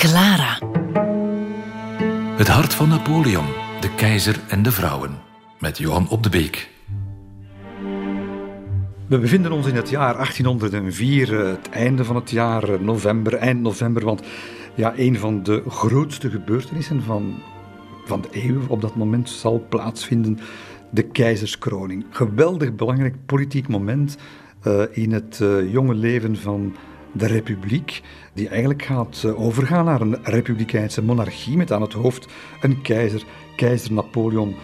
Clara. Het hart van Napoleon, de keizer en de vrouwen. Met Johan Op de Beek. We bevinden ons in het jaar 1804, het einde van het jaar, november, eind november. Want ja, een van de grootste gebeurtenissen van, van de eeuw op dat moment zal plaatsvinden. De keizerskroning. Geweldig belangrijk politiek moment uh, in het uh, jonge leven van de republiek, die eigenlijk gaat uh, overgaan naar een republikeinse monarchie met aan het hoofd een keizer, keizer Napoleon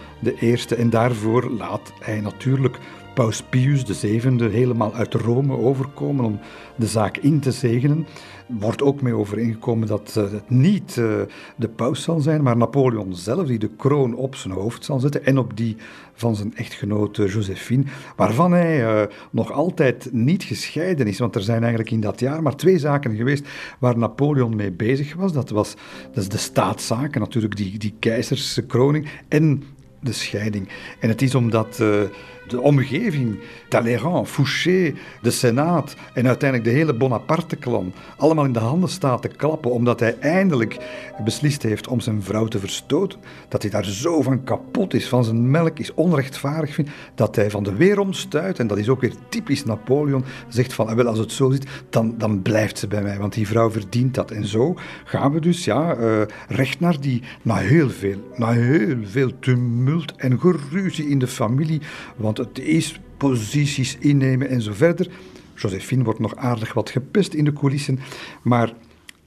I. En daarvoor laat hij natuurlijk Paus Pius VII helemaal uit Rome overkomen om de zaak in te zegenen. Wordt ook mee overeengekomen dat uh, het niet uh, de paus zal zijn, maar Napoleon zelf die de kroon op zijn hoofd zal zetten en op die van zijn echtgenote Josephine, waarvan hij nog altijd niet gescheiden is. Want er zijn eigenlijk in dat jaar maar twee zaken geweest waar Napoleon mee bezig was. Dat was dat is de staatszaken, natuurlijk die, die keizerskroning en de scheiding. En het is omdat de omgeving, Talleyrand, Fouché, de Senaat en uiteindelijk de hele Bonaparte-klan allemaal in de handen staat te klappen omdat hij eindelijk beslist heeft om zijn vrouw te verstoten. Dat hij daar zo van kapot is, van zijn melk is onrechtvaardig vindt, dat hij van de weer omstuit, en dat is ook weer typisch Napoleon, zegt van, ah, wel, als het zo zit, dan, dan blijft ze bij mij, want die vrouw verdient dat. En zo gaan we dus ja, uh, recht naar die, na heel veel, na heel veel tumult en geruzie in de familie, want het is posities innemen en zo verder. Josephine wordt nog aardig wat gepest in de coulissen, maar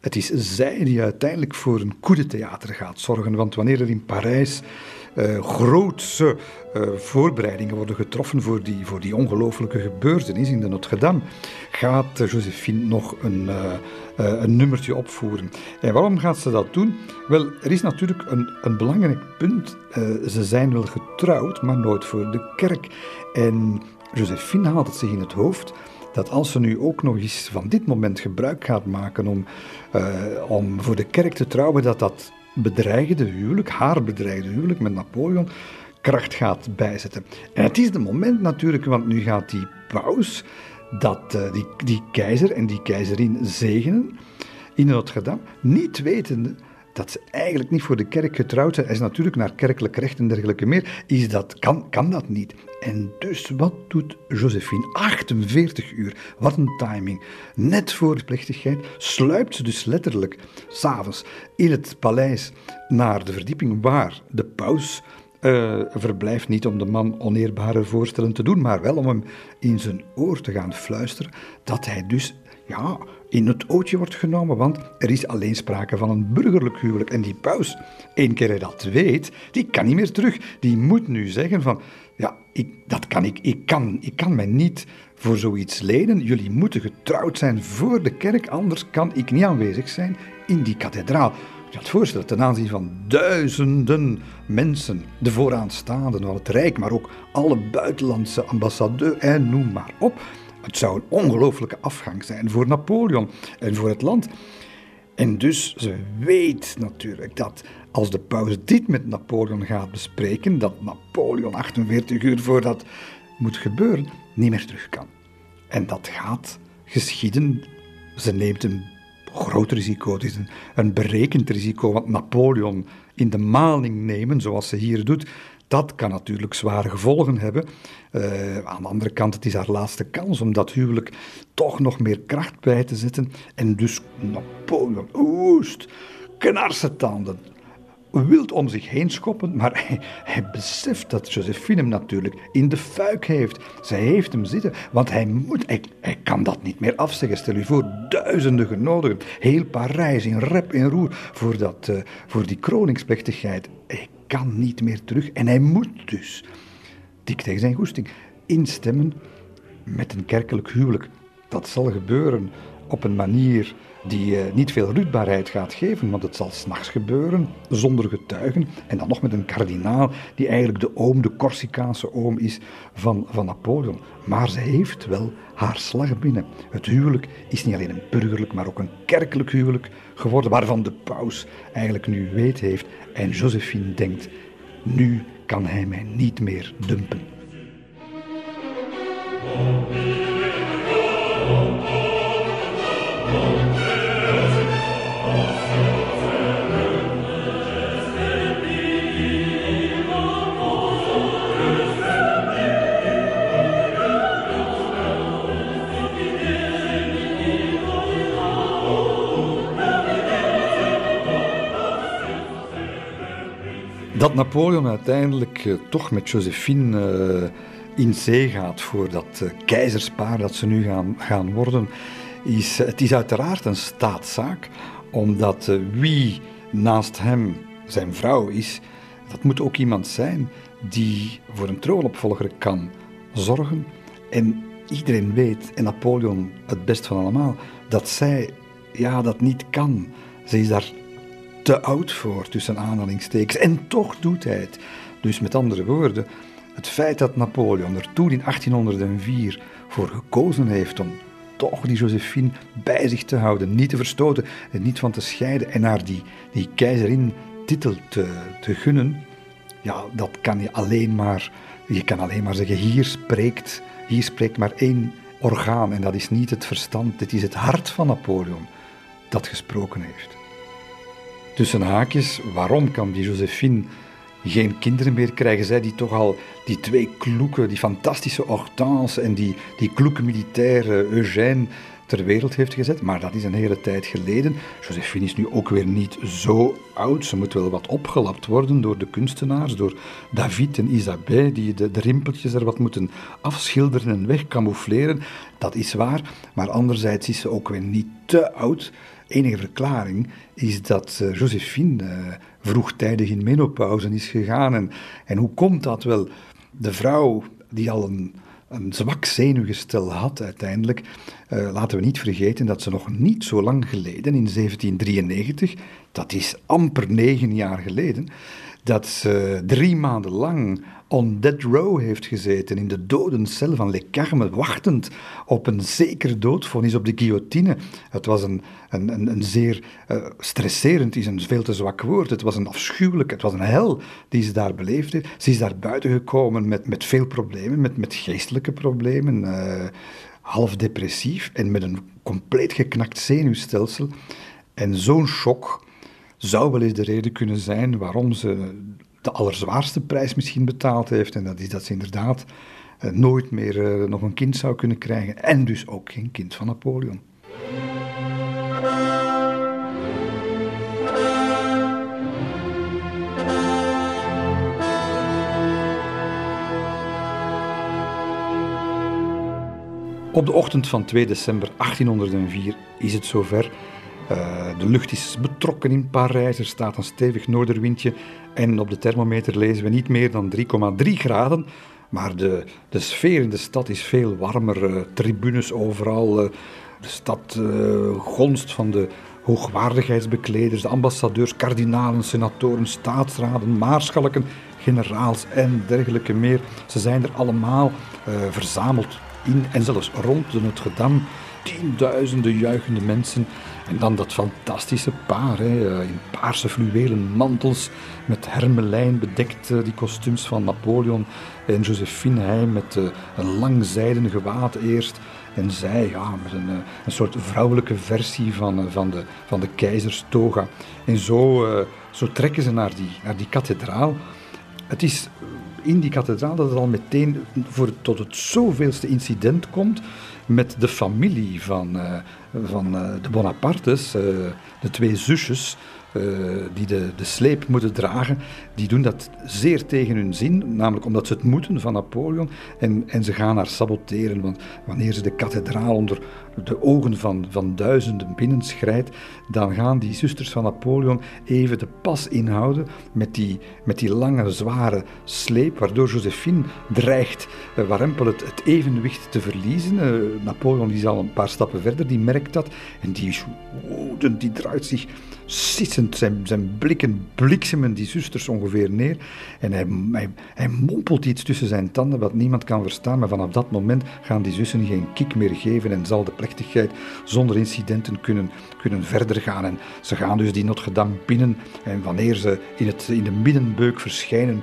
het is zij die uiteindelijk voor een coup de theater gaat zorgen. Want wanneer er in Parijs uh, grootse uh, voorbereidingen worden getroffen voor die, voor die ongelooflijke gebeurtenis in de Notre-Dame, gaat Josephine nog een, een nummertje opvoeren. En waarom gaat ze dat doen? Wel, er is natuurlijk een, een belangrijk punt. ze zijn wel getrouwd, maar nooit voor de kerk. En Josephine haalt het zich in het hoofd dat als ze nu ook nog eens van dit moment gebruik gaat maken om, om voor de kerk te trouwen, dat dat bedreigde huwelijk, haar bedreigde huwelijk met Napoleon, kracht gaat bijzetten. En het is de moment natuurlijk, want nu gaat die paus dat, uh, die, die keizer en die keizerin zegenen in Notre-Dame, niet wetende dat ze eigenlijk niet voor de kerk getrouwd zijn. Hij is natuurlijk naar kerkelijk recht en dergelijke meer. Is dat, kan, kan dat niet. En dus wat doet Josephine? 48 uur. Wat een timing. Net voor de plechtigheid sluipt ze dus letterlijk s'avonds in het paleis naar de verdieping waar de paus uh, verblijft. Niet om de man oneerbare voorstellen te doen, maar wel om hem in zijn oor te gaan fluisteren dat hij dus ja, in het ootje wordt genomen, want er is alleen sprake van een burgerlijk huwelijk. En die paus, één keer hij dat weet, die kan niet meer terug. Die moet nu zeggen van, ja, ik, dat kan ik, ik kan, ik kan mij niet voor zoiets lenen. Jullie moeten getrouwd zijn voor de kerk, anders kan ik niet aanwezig zijn in die kathedraal. Je had voorstellen, ten aanzien van duizenden mensen, de vooraanstaanden van het Rijk, maar ook alle buitenlandse ambassadeurs en noem maar op. Het zou een ongelooflijke afgang zijn voor Napoleon en voor het land. En dus ze weet natuurlijk dat als de paus dit met Napoleon gaat bespreken, dat Napoleon 48 uur voordat moet gebeuren, niet meer terug kan. En dat gaat geschieden. Ze neemt een groot risico. Het is een, een berekend risico, want Napoleon in de maling nemen, zoals ze hier doet, dat kan natuurlijk zware gevolgen hebben. Uh, aan de andere kant, het is haar laatste kans om dat huwelijk toch nog meer kracht bij te zetten. En dus Napoleon, oest, knarsetanden, wilt om zich heen schoppen, maar hij, beseft dat Josephine hem natuurlijk in de fuik heeft. Zij heeft hem zitten, want hij moet, hij, kan dat niet meer afzeggen. Stel u voor, duizenden genodigden, heel Parijs in rep en roer voor, dat, uh, voor die kroningsplechtigheid. Kan niet meer terug en hij moet dus, dik tegen zijn goesting, instemmen met een kerkelijk huwelijk. Dat zal gebeuren op een manier die uh, niet veel rutbaarheid gaat geven, want het zal s'nachts gebeuren, zonder getuigen, en dan nog met een kardinaal die eigenlijk de oom, de Corsicaanse oom is van, van Napoleon. Maar ze heeft wel haar slag binnen. Het huwelijk is niet alleen een burgerlijk, maar ook een kerkelijk huwelijk geworden, waarvan de paus eigenlijk nu weet heeft. En Josephine denkt, nu kan hij mij niet meer dumpen. Dat Napoleon uiteindelijk uh, toch met Josephine uh, in zee gaat voor dat uh, keizerspaar dat ze nu gaan, gaan worden, is, het is uiteraard een staatszaak, omdat wie naast hem zijn vrouw is, dat moet ook iemand zijn die voor een troonopvolger kan zorgen. En iedereen weet, en Napoleon het best van allemaal, dat zij ja, dat niet kan. Ze is daar te oud voor, tussen aanhalingstekens. En toch doet hij het. Dus met andere woorden, het feit dat Napoleon er toen in 1804 voor gekozen heeft om toch die Josephine bij zich te houden, niet te verstoten en niet van te scheiden en haar die, die keizerin titel te, te gunnen, ja, dat kan je alleen maar, je kan alleen maar zeggen, hier spreekt, hier spreekt maar één orgaan en dat is niet het verstand, dit is het hart van Napoleon dat gesproken heeft. Tussen haakjes, waarom kan die Josephine geen kinderen meer krijgen? Zij die toch al die twee kloeken, die fantastische Hortense en die, die kloeke militaire Eugène ter wereld heeft gezet. Maar dat is een hele tijd geleden. Josephine is nu ook weer niet zo oud. Ze moet wel wat opgelapt worden door de kunstenaars, door David en Isabelle, die de, de rimpeltjes er wat moeten afschilderen en wegcamoufleren. Dat is waar. Maar anderzijds is ze ook weer niet te oud enige verklaring is dat uh, Josephine uh, vroegtijdig in menopauze is gegaan. En, en hoe komt dat wel? De vrouw die al een, een zwak zenuwgestel had uiteindelijk, uh, laten we niet vergeten dat ze nog niet zo lang geleden, in 1793, dat is amper negen jaar geleden, dat ze drie maanden lang on dead row heeft gezeten, in de dodencel van Le Carme, wachtend op een zeker doodvonnis op de guillotine. Het was een, een, een, zeer uh, stresserend, is een veel te zwak woord. Het was een afschuwelijk, het was een hel die ze daar beleefde. Ze is daar buiten gekomen met, met veel problemen, met, met geestelijke problemen, uh, half depressief en met een compleet geknakt zenuwstelsel. En zo'n shock zou wel eens de reden kunnen zijn waarom ze de allerzwaarste prijs misschien betaald heeft. En dat is dat ze inderdaad uh, nooit meer uh, nog een kind zou kunnen krijgen. En dus ook geen kind van Napoleon. Op de ochtend van 2 december 1804 is het zover. Uh, de lucht is betrokken in Parijs, er staat een stevig noorderwindje en op de thermometer lezen we niet meer dan 3,3 graden. Maar de, de sfeer in de stad is veel warmer. Uh, tribunes overal. Uh, de stad gonst van de hoogwaardigheidsbekleders, de ambassadeurs, kardinalen, senatoren, staatsraden, maarschalken, generaals en dergelijke meer. Ze zijn er allemaal verzameld in en zelfs rond de Notre-Dame. Tienduizenden juichende mensen en dan dat fantastische paar hè, eh, in paarse fluwelen mantels met hermelijn bedekt, die kostuums van Napoleon en Josephine. Hij met uh, een lang zijden gewaad eerst en zij ja, met een, eh, een soort vrouwelijke versie van, van, de, van de keizerstoga. En zo, zo trekken ze naar die, naar die kathedraal. Het is in die kathedraal dat het al meteen voor, tot het zoveelste incident komt met de familie van, uh, van uh, de Bonapartes, uh, de twee zusjes, die de, de sleep moeten dragen, die doen dat zeer tegen hun zin, namelijk omdat ze het moeten van Napoleon en, en ze gaan haar saboteren, want wanneer ze de kathedraal onder de ogen van, van duizenden binnenschrijdt, dan gaan die zusters van Napoleon even de pas inhouden met die, met die lange, zware sleep, waardoor Josephine dreigt uh, warempel het, evenwicht te verliezen. Uh, Napoleon is al een paar stappen verder, die merkt dat en die is woedend, die draait zich sissend, zijn, zijn blikken bliksemen die zusters ongeveer neer. En hij, hij, mompelt iets tussen zijn tanden wat niemand kan verstaan, maar vanaf dat moment gaan die zussen geen kick meer geven en zal de plechtigheid zonder incidenten kunnen, kunnen verder gaan. En ze gaan dus die Notre-Dame binnen en wanneer ze in, het, in de middenbeuk verschijnen,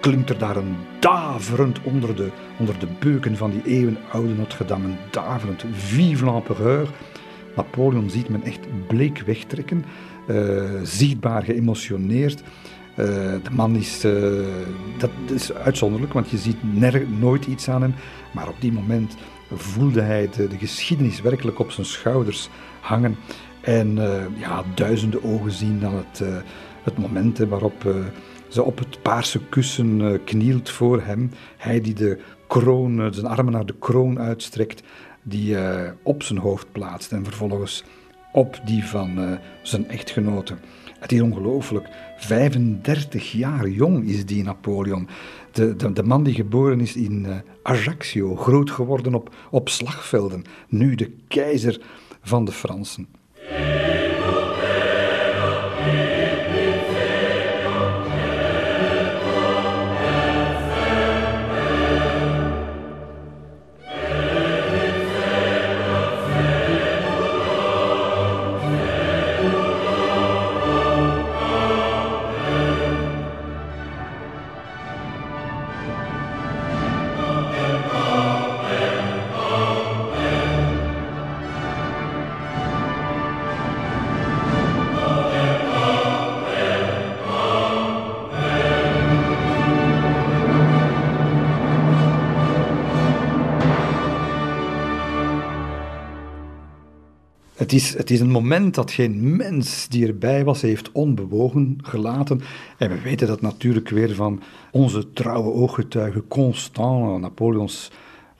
klinkt er daar een daverend onder de, onder de beuken van die eeuwenoude Notre-Dame, een daverend vive l'empereur. Napoleon ziet men echt bleek wegtrekken, uh, zichtbaar geëmotioneerd. Uh, de man is, uh, dat is uitzonderlijk, want je ziet nooit iets aan hem. Maar op die moment voelde hij de, de geschiedenis werkelijk op zijn schouders hangen. En ja, duizenden ogen zien dan het, het moment waarop ze op het paarse kussen knielt voor hem. Hij die de kroon, zijn armen naar de kroon uitstrekt, die op zijn hoofd plaatst en vervolgens op die van zijn echtgenote. Het is ongelooflijk. 35 jaar jong is die Napoleon. De, de, de man die geboren is in uh, Ajaccio, groot geworden op, op slagvelden. Nu de keizer van de Fransen. Het is, een moment dat geen mens die erbij was heeft onbewogen gelaten. En we weten dat natuurlijk weer van onze trouwe ooggetuige Constant, Napoleons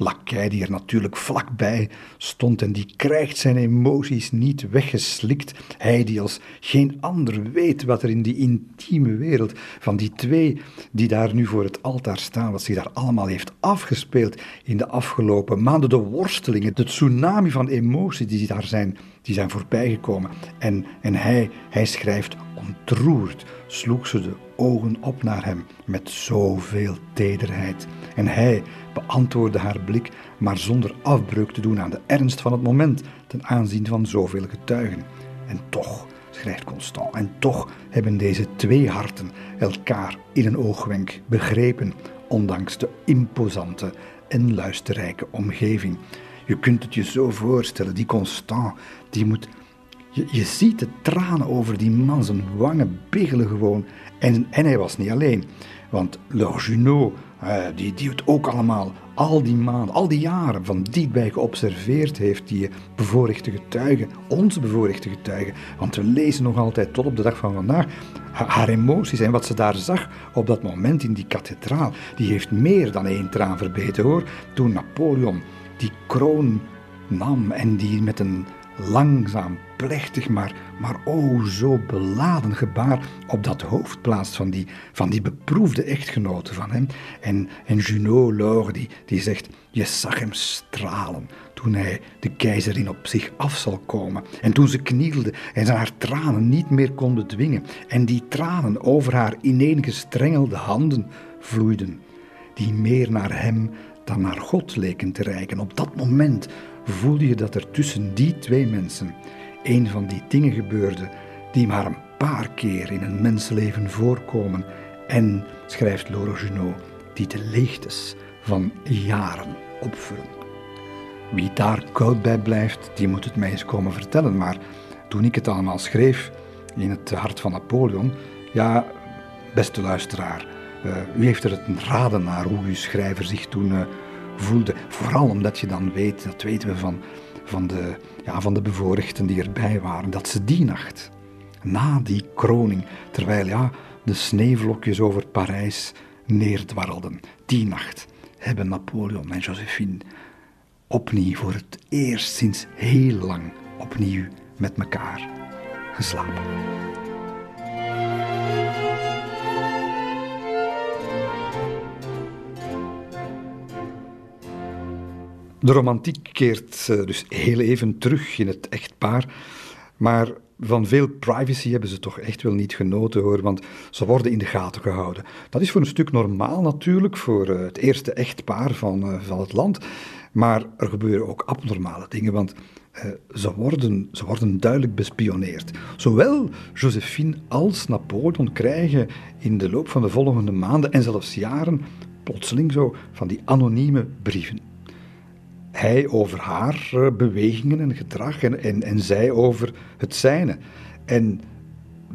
lakij die er natuurlijk vlakbij stond en die krijgt zijn emoties niet weggeslikt. Hij die als geen ander weet wat er in die intieme wereld van die twee die daar nu voor het altaar staan, wat zich daar allemaal heeft afgespeeld in de afgelopen maanden, de worstelingen, de tsunami van emoties die daar zijn, die zijn voorbijgekomen. En, en hij, hij schrijft ontroerd, sloeg ze de ogen op naar hem met zoveel tederheid. En hij beantwoordde haar blik, maar zonder afbreuk te doen aan de ernst van het moment ten aanzien van zoveel getuigen. En toch, schrijft Constant, en toch hebben deze twee harten elkaar in een oogwenk begrepen, ondanks de imposante en luisterrijke omgeving. Je kunt het je zo voorstellen, die Constant, die moet je, ziet de tranen over die man, zijn wangen biggelen gewoon. En, en hij was niet alleen. Want Le Junot, uh, die, die het ook allemaal al die maanden, al die jaren van dichtbij geobserveerd heeft, die bevoorrechte getuigen, onze bevoorrechte getuigen. Want we lezen nog altijd tot op de dag van vandaag haar emoties en wat ze daar zag op dat moment in die kathedraal. Die heeft meer dan één traan verbeten hoor. Toen Napoleon die kroon nam en die met een langzaam, plechtig, maar, maar oh zo beladen gebaar op dat hoofd plaatst van die, van die beproefde echtgenote van hem. En, en Junot Laure, die, die zegt, je zag hem stralen toen hij de keizerin op zich af zal komen. En toen ze knielde en ze haar tranen niet meer kon bedwingen. En die tranen over haar ineengestrengelde handen vloeiden, die meer naar hem dan naar God leken te reiken. Op dat moment voelde je dat er tussen die twee mensen een van die dingen gebeurde die maar een paar keer in een mensenleven voorkomen en, schrijft Laure Junot, die de leegtes van jaren opvullen. Wie daar koud bij blijft, die moet het mij eens komen vertellen. Maar toen ik het allemaal schreef in het hart van Napoleon, ja, beste luisteraar, uh, u heeft er het raden naar hoe uw schrijver zich toen uh, voelde. Vooral omdat je dan weet, dat weten we van, van, de, ja, van de bevoorrechten die erbij waren, dat ze die nacht, na die kroning, terwijl ja, de sneeuwvlokjes over Parijs neerdwarrelden, die nacht hebben Napoleon en Josephine opnieuw voor het eerst sinds heel lang opnieuw met elkaar geslapen. De romantiek keert eh, dus heel even terug in het echtpaar, maar van veel privacy hebben ze toch echt wel niet genoten hoor, want ze worden in de gaten gehouden. Dat is voor een stuk normaal natuurlijk, voor eh, het eerste echtpaar van, eh, van het land, maar er gebeuren ook abnormale dingen, want ze, worden, ze worden duidelijk bespioneerd. Zowel Josephine als Napoleon krijgen in de loop van de volgende maanden en zelfs jaren plotseling zo van die anonieme brieven hij over haar eh, bewegingen en gedrag en, en, en zij over het zijne. En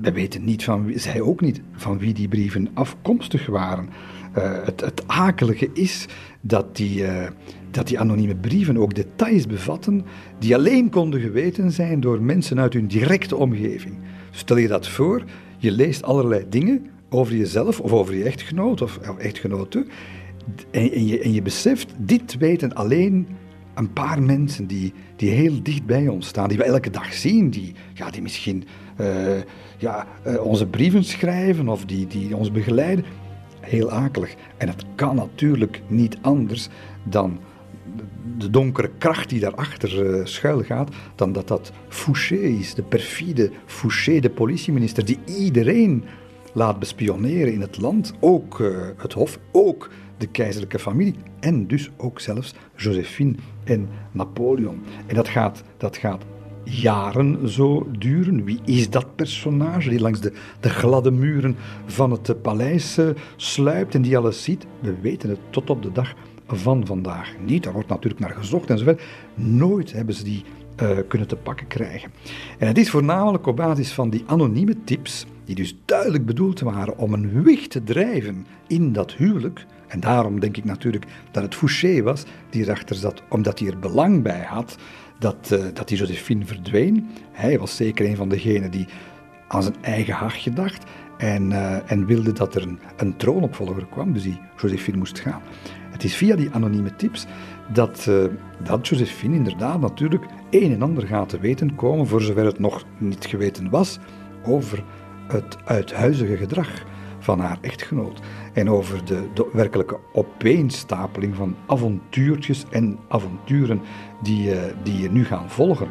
we weten niet van wie, zij ook niet van wie die brieven afkomstig waren. Uh, het, het, akelige is dat die, uh, dat die anonieme brieven ook details bevatten die alleen konden geweten zijn door mensen uit hun directe omgeving. Stel je dat voor, je leest allerlei dingen over jezelf of over je echtgenoot of, of echtgenote. En, en, je, en je beseft, dit weten alleen een paar mensen die, die heel dicht bij ons staan, die we elke dag zien, die, ja, die misschien uh, ja, uh, onze brieven schrijven of die, die ons begeleiden. Heel akelig. En het kan natuurlijk niet anders dan de donkere kracht die daarachter uh, schuil gaat, dan dat dat Fouché is, de perfide Fouché, de politieminister, die iedereen laat bespioneren in het land, ook uh, het Hof, ook de keizerlijke familie en dus ook zelfs Josephine en Napoleon. En dat gaat, dat gaat jaren zo duren. Wie is dat personage die langs de, de gladde muren van het paleis uh, sluipt en die alles ziet? We weten het tot op de dag van vandaag niet. Daar wordt natuurlijk naar gezocht enzovoort. Nooit hebben ze die uh, kunnen te pakken krijgen. En het is voornamelijk op basis van die anonieme tips, die dus duidelijk bedoeld waren om een wicht te drijven in dat huwelijk. En daarom denk ik natuurlijk dat het Fouché was die erachter zat, omdat hij er belang bij had dat, uh, dat die Josephine verdween. Hij was zeker een van degenen die aan zijn eigen hachje dacht en, uh, en wilde dat er een, een troonopvolger kwam, dus die Josephine moest gaan. Het is via die anonieme tips dat, uh, dat Josephine inderdaad natuurlijk een en ander gaat te weten komen, voor zover het nog niet geweten was, over het uithuizige gedrag van haar echtgenoot. En over de, werkelijke opeenstapeling van avontuurtjes en avonturen die, uh, die je nu gaan volgen.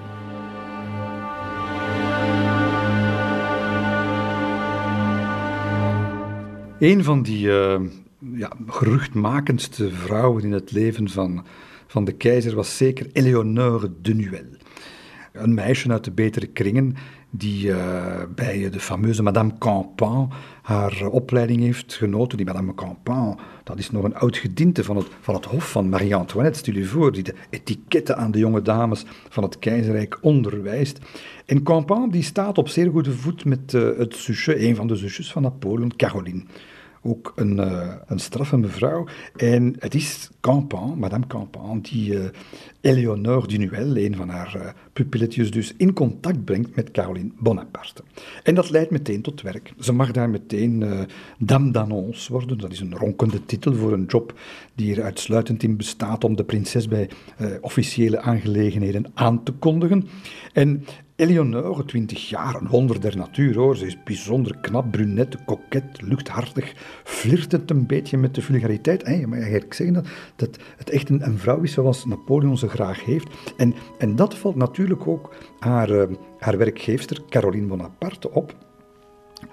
Een van die uh, ja, geruchtmakendste vrouwen in het leven van, van de keizer was zeker Eleonore de Nuel. Een meisje uit de betere kringen die uh, bij de fameuze Madame Campan haar opleiding heeft genoten. Die Madame Campan, dat is nog een oud gediente van het, van het hof van Marie-Antoinette, stel je voor, die de etiketten aan de jonge dames van het keizerrijk onderwijst. En Campan die staat op zeer goede voet met uh, het zusje, een van de zusjes van Napoleon, Caroline ook een, uh, een straffe mevrouw. En het is Campan, Madame Campan, die uh, Eleonore Dunuel, een van haar uh, pupilletjes, dus in contact brengt met Caroline Bonaparte. En dat leidt meteen tot werk. Ze mag daar meteen Dame d'Annonce worden. Dat is een ronkende titel voor een job die er uitsluitend in bestaat om de prinses bij officiële aangelegenheden aan te kondigen. En Eleonore, 20 jaar, een wonder der natuur hoor. Ze is bijzonder knap, brunette, koket, luchthartig, flirtend een beetje met de vulgariteit. Hey, maar ik zeggen dat, dat het echt een, een, vrouw is zoals Napoleon ze graag heeft. En, en dat valt natuurlijk ook haar, uh, haar werkgeefster Caroline Bonaparte op.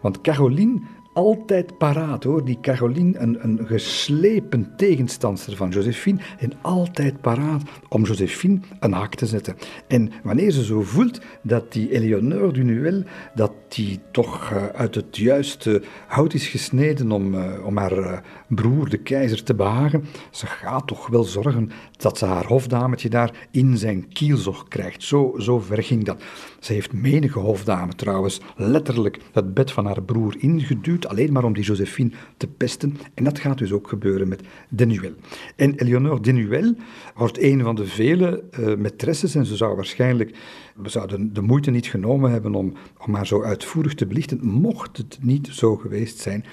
Want Caroline altijd paraat hoor, die Caroline, een, een geslepen tegenstandster van Josephine, en altijd paraat om Josephine een haak te zetten. En wanneer ze zo voelt dat die Eleonore du Nuel, dat die toch uh, uit het juiste hout is gesneden om, uh, om haar uh, broer, de keizer, te behagen, ze gaat toch wel zorgen dat ze haar hofdametje daar in zijn kielzog krijgt. Zo, zo ver ging dat. Ze heeft menige hofdame trouwens letterlijk het bed van haar broer ingeduwd, alleen maar om die Josephine te pesten. En dat gaat dus ook gebeuren met Denuel. En Eleonore Denuel wordt een van de vele uh, maîtresses en ze zou waarschijnlijk, zouden de moeite niet genomen hebben om, om haar zo uitvoerig te belichten, mocht het niet zo geweest zijn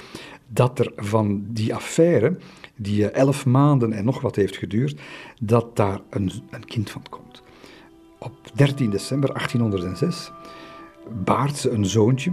dat er van die affaire, die elf maanden en nog wat heeft geduurd, dat daar een, een kind van komt. Op 13 december 1806 baart ze een zoontje.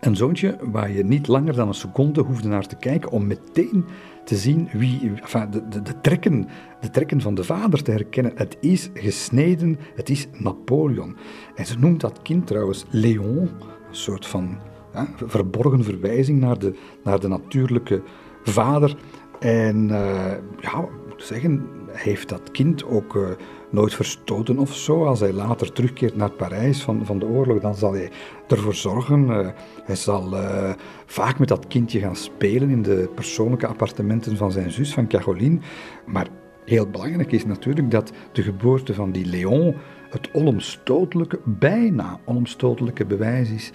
Een zoontje waar je niet langer dan een seconde hoefde naar te kijken om meteen te zien wie, de, de, de, trekken, de trekken van de vader te herkennen. Het is gesneden, het is Napoleon. En ze noemt dat kind trouwens Léon, een soort van ja, verborgen verwijzing naar de, naar de natuurlijke vader. En uh, ja, moet zeggen, heeft dat kind ook uh, nooit verstoten of zo. Als hij later terugkeert naar Parijs van, van de oorlog, dan zal hij ervoor zorgen. Uh, hij zal uh, vaak met dat kindje gaan spelen in de persoonlijke appartementen van zijn zus, van Caroline. Maar heel belangrijk is natuurlijk dat de geboorte van die Léon het onomstotelijke, bijna onomstotelijke bewijs is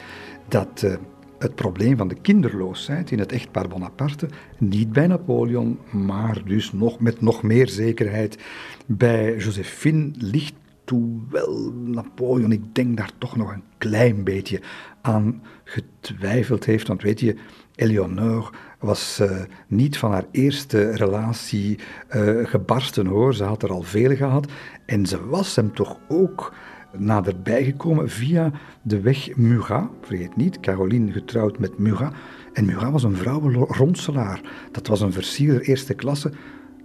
dat het probleem van de kinderloosheid in het echtpaar Bonaparte niet bij Napoleon, maar dus nog, met nog meer zekerheid bij Josephine ligt. Hoewel Napoleon, ik denk daar toch nog een klein beetje aan getwijfeld heeft. Want weet je, Eleonore was uh, niet van haar eerste relatie uh, gebarsten hoor. Ze had er al vele gehad. En ze was hem toch ook naderbij gekomen via de weg Murat. Vergeet niet, Caroline getrouwd met Murat. En Murat was een vrouwenronselaar. Dat was een versierder eerste klasse.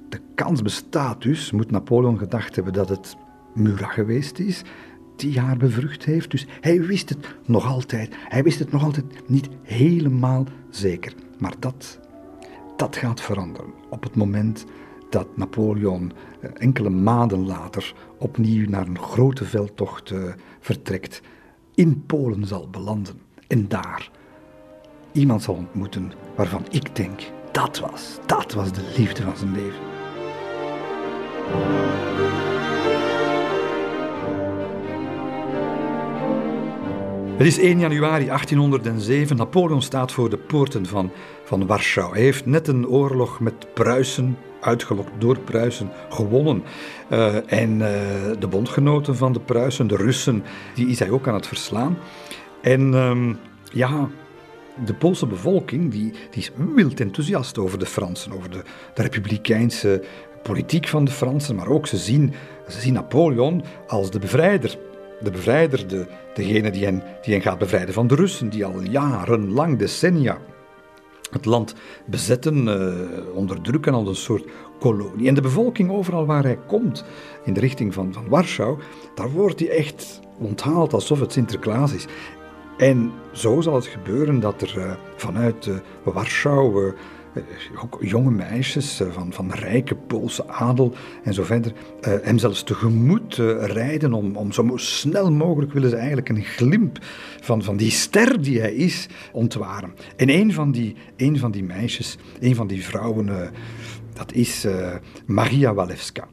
De kans bestaat dus, moet Napoleon gedacht hebben, dat het Murat geweest is die haar bevrucht heeft. Dus hij wist het nog altijd. Hij wist het nog altijd niet helemaal zeker. Maar dat, dat gaat veranderen op het moment dat Napoleon eh, enkele maanden later opnieuw naar een grote veldtocht uh, vertrekt, in Polen zal belanden en daar iemand zal ontmoeten waarvan ik denk, dat was, dat was de liefde van zijn leven. Het is 1 januari 1807. Napoleon staat voor de poorten van, van Warschau. Hij heeft net een oorlog met Pruisen, uitgelokt door Pruisen, gewonnen. Uh, en uh, de bondgenoten van de Pruisen, de Russen, die is hij ook aan het verslaan. En um, ja, de Poolse bevolking die, die is wild enthousiast over de Fransen, over de, de republikeinse politiek van de Fransen, maar ook ze zien, ze zien Napoleon als de bevrijder de bevrijder, de, degene die hen, die hen gaat bevrijden van de Russen, die al jarenlang, decennia, het land bezetten, uh, onderdrukken als een soort kolonie. En de bevolking overal waar hij komt, in de richting van, van Warschau, daar wordt hij echt onthaald alsof het Sinterklaas is. En zo zal het gebeuren dat er uh, vanuit uh, Warschau uh, ook jonge meisjes eh, van, van rijke Poolse adel en zo verder eh, hem zelfs tegemoet eh, rijden om, om zo snel mogelijk willen ze eigenlijk een glimp van, van die ster die hij is ontwaren. En een van die, een van die meisjes, een van die vrouwen, dat is Maria Walewska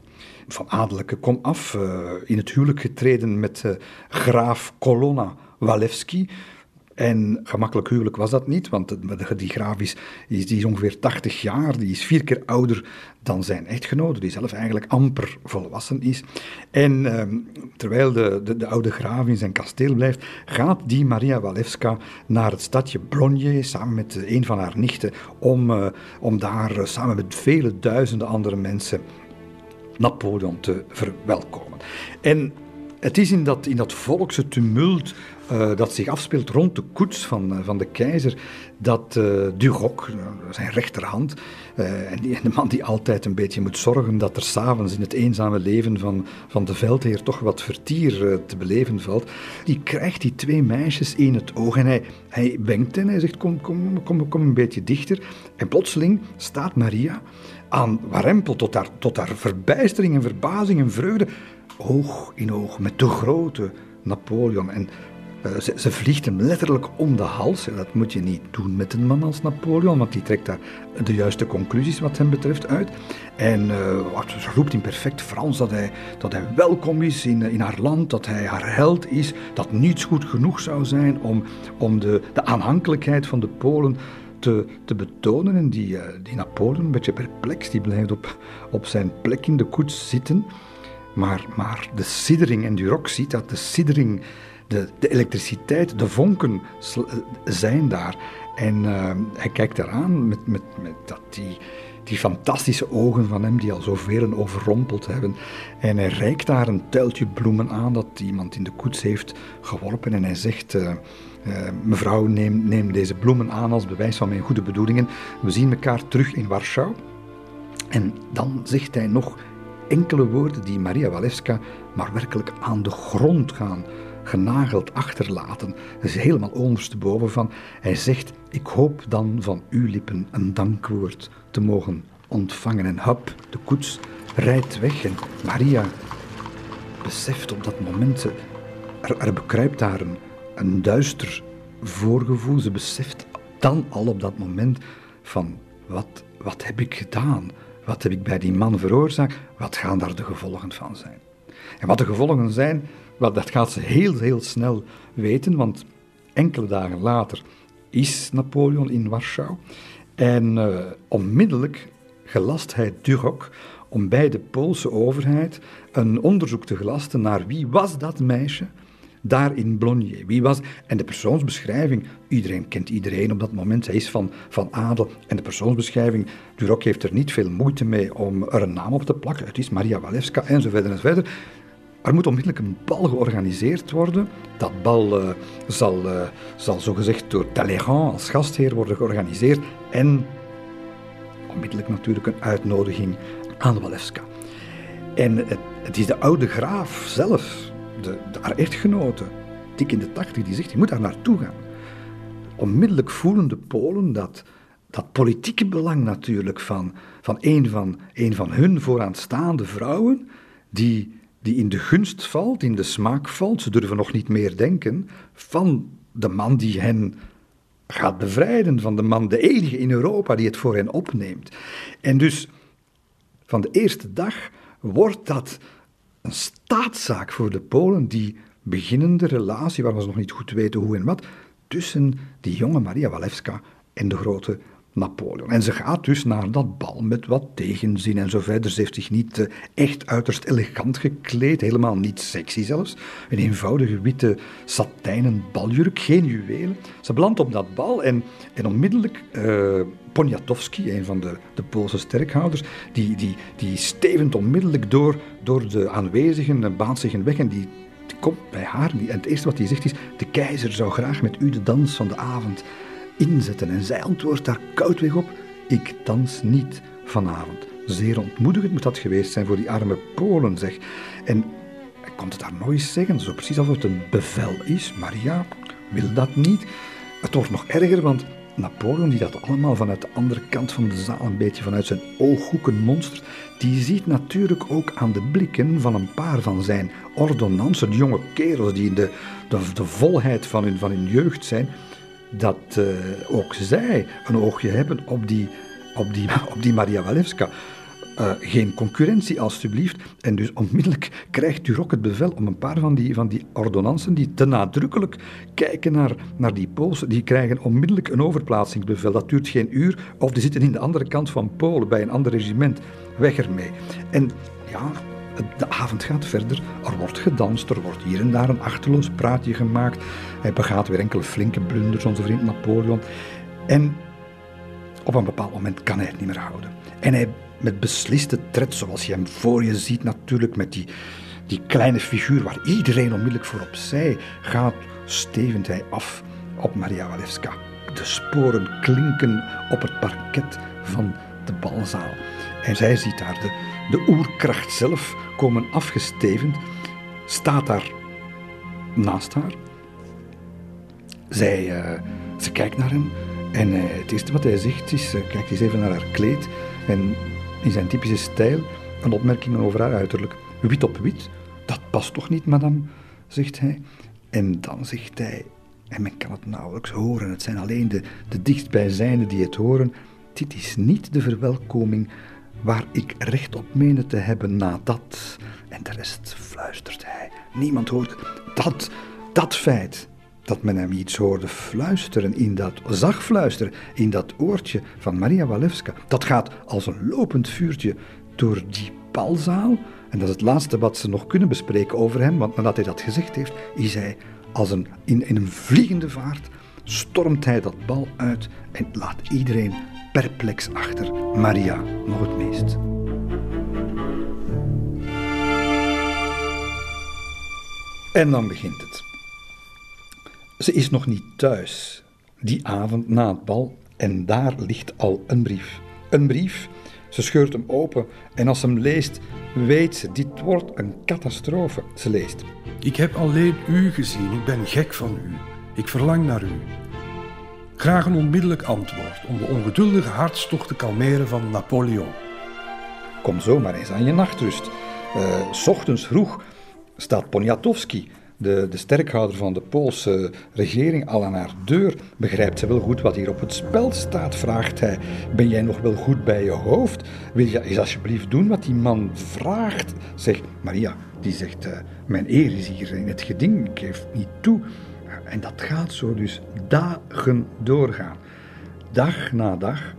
van adellijke kom af, in het huwelijk getreden met graaf Kolonna Walewski, en gemakkelijk huwelijk was dat niet, want die graaf is, die is ongeveer 80 jaar, die is vier keer ouder dan zijn echtgenote, die zelf eigenlijk amper volwassen is. En ehm, terwijl de, de, de, oude graaf in zijn kasteel blijft, gaat die Maria Walewska naar het stadje Blonje samen met een van haar nichten om, uh, om daar uh, samen met vele duizenden andere mensen Napoleon te verwelkomen. En het is in dat, in dat volkse tumult uh, dat zich afspeelt rond de koets van, uh, van de keizer, dat uh, Duroc, zijn rechterhand, en, die, en, de man die altijd een beetje moet zorgen dat er s'avonds in het eenzame leven van, van de veldheer toch wat vertier te beleven valt, die krijgt die twee meisjes in het oog en hij, hij wenkt hen, hij zegt kom, kom, kom, kom een beetje dichter. En plotseling staat Maria aan warempel tot haar, tot haar verbijstering en verbazing en vreugde, oog in oog met de grote Napoleon. En ze, ze, vliegt hem letterlijk om de hals. Dat moet je niet doen met een man als Napoleon, want die trekt daar de juiste conclusies wat hem betreft uit. En uh, ze roept in perfect Frans dat hij, dat hij welkom is in, in haar land, dat hij haar held is, dat niets goed genoeg zou zijn om, om de, de aanhankelijkheid van de Polen te, te betonen. En die, uh, die Napoleon, een beetje perplex, die blijft op, op zijn plek in de koets zitten. Maar, maar de siddering, en Duroc ziet dat de siddering de, elektriciteit, de vonken zijn daar. En uh, hij kijkt eraan met, met, met dat die, die fantastische ogen van hem die al zoveel overrompeld hebben. En hij reikt daar een tuiltje bloemen aan dat iemand in de koets heeft geworpen. En hij zegt, uh, uh, mevrouw neem, neem deze bloemen aan als bewijs van mijn goede bedoelingen. We zien elkaar terug in Warschau. En dan zegt hij nog enkele woorden die Maria Walewska maar werkelijk aan de grond gaan genageld achterlaten. Dat is helemaal ondersteboven van. Hij zegt: Ik hoop dan van uw lippen een dankwoord te mogen ontvangen. En hop, de koets rijdt weg en Maria beseft op dat moment, er, er bekruipt daar een, een duister voorgevoel. Ze beseft dan al op dat moment van wat, wat heb ik gedaan? Wat heb ik bij die man veroorzaakt? Wat gaan daar de gevolgen van zijn? En wat de gevolgen zijn, dat gaat ze heel, heel snel weten, want enkele dagen later is Napoleon in Warschau. En uh, onmiddellijk gelast hij Duroc om bij de Poolse overheid een onderzoek te gelasten naar wie was dat meisje daar in Blonnier. Wie was... En de persoonsbeschrijving, iedereen kent iedereen op dat moment, hij is van, van adel. En de persoonsbeschrijving, Duroc heeft er niet veel moeite mee om er een naam op te plakken. Het is Maria Walewska en zo Er moet onmiddellijk een bal georganiseerd worden. Dat bal uh, zal, uh, zal zogezegd door Talleyrand als gastheer worden georganiseerd. En onmiddellijk natuurlijk een uitnodiging aan Walewska. En het, het, is de oude graaf zelf, de, de, haar echtgenote, dik in de tachtig, die zegt, je moet daar naartoe gaan. Onmiddellijk voelen de Polen dat, dat politieke belang natuurlijk van, van, een van een van hun vooraanstaande vrouwen, die die in de gunst valt, in de smaak valt, ze durven nog niet meer denken, van de man die hen gaat bevrijden, van de man, de enige in Europa die het voor hen opneemt. En dus van de eerste dag wordt dat een staatszaak voor de Polen, die beginnende relatie, waar ze nog niet goed weten hoe en wat, tussen die jonge Maria Walewska en de grote Napoleon. En ze gaat dus naar dat bal met wat tegenzin en zo verder. Ze heeft zich niet uh, echt uiterst elegant gekleed, helemaal niet sexy zelfs. Een eenvoudige witte satijnen baljurk, geen juwelen. Ze belandt op dat bal en, en onmiddellijk... Uh, Poniatowski, een van de, de Poolse sterkhouders, die, die, die stevend onmiddellijk door, door de aanwezigen en baant zich een weg en die, die komt bij haar. En het eerste wat hij zegt is, de keizer zou graag met u de dans van de avond inzetten. En zij antwoordt daar koudweg op: Ik dans niet vanavond. Zeer ontmoedigend moet dat geweest zijn voor die arme Polen, zeg. En hij komt het daar eens zeggen, zo precies alsof het een bevel is. Maria wil dat niet. Het wordt nog erger, want Napoleon, die dat allemaal vanuit de andere kant van de zaal, een beetje vanuit zijn ooghoeken monster, die ziet natuurlijk ook aan de blikken van een paar van zijn ordonnansen, jonge kerels die in de, de, de volheid van hun, van hun jeugd zijn, dat uh, ook zij een oogje hebben op die, op die, op die Maria Walewska. Uh, geen concurrentie, alstublieft. En dus onmiddellijk krijgt Duroc het bevel om een paar van die, van die ordonnansen die te nadrukkelijk kijken naar, naar die Poolse, die krijgen onmiddellijk een overplaatsingsbevel. Dat duurt geen uur, of die zitten in de andere kant van Polen bij een ander regiment. Weg ermee. En ja, de avond gaat verder, er wordt gedanst, er wordt hier en daar een achterloos praatje gemaakt. Hij begaat weer enkele flinke blunders, onze vriend Napoleon. En op een bepaald moment kan hij het niet meer houden. En hij met besliste tred, zoals je hem voor je ziet natuurlijk, met die, die kleine figuur waar iedereen onmiddellijk voor opzij gaat, stevend hij af op Maria Walewska. De sporen klinken op het parket van de balzaal. En zij ziet daar de, de oerkracht zelf komen afgestevend, staat daar naast haar. Zij, uh, ze kijkt naar hem en uh, het eerste wat hij zegt is, uh, kijkt eens even naar haar kleed en in zijn typische stijl een opmerking over haar uiterlijk. Wit op wit, dat past toch niet, madame, zegt hij. En dan zegt hij, en men kan het nauwelijks horen, het zijn alleen de, de dichtstbijzijnde die het horen, dit is niet de verwelkoming waar ik recht op meende te hebben na dat. En de rest fluistert hij. Niemand hoort dat, dat feit dat men hem iets hoorde fluisteren in dat, zag fluisteren in dat oortje van Maria Walewska. Dat gaat als een lopend vuurtje door die balzaal. En dat is het laatste wat ze nog kunnen bespreken over hem, want nadat hij dat gezegd heeft, is hij als een, in, in een vliegende vaart, stormt hij dat bal uit en laat iedereen perplex achter. Maria nog het meest. En dan begint het. Ze is nog niet thuis, die avond na het bal, en daar ligt al een brief. Een brief, ze scheurt hem open en als ze hem leest, weet ze, dit wordt een catastrofe. Ze leest. Ik heb alleen u gezien, ik ben gek van u. Ik verlang naar u. Graag een onmiddellijk antwoord om de ongeduldige hartstocht te kalmeren van Napoleon. Kom zomaar eens aan je nachtrust. Uh, s ochtends vroeg staat Poniatowski, de, de sterkhouder van de Poolse regering, al aan haar deur. Begrijpt ze wel goed wat hier op het spel staat? Vraagt hij. Ben jij nog wel goed bij je hoofd? Wil je eens alsjeblieft doen wat die man vraagt? Zeg, Maria, die zegt: uh, Mijn eer is hier in het geding, ik geef niet toe. En dat gaat zo dus dagen doorgaan. Dag na dag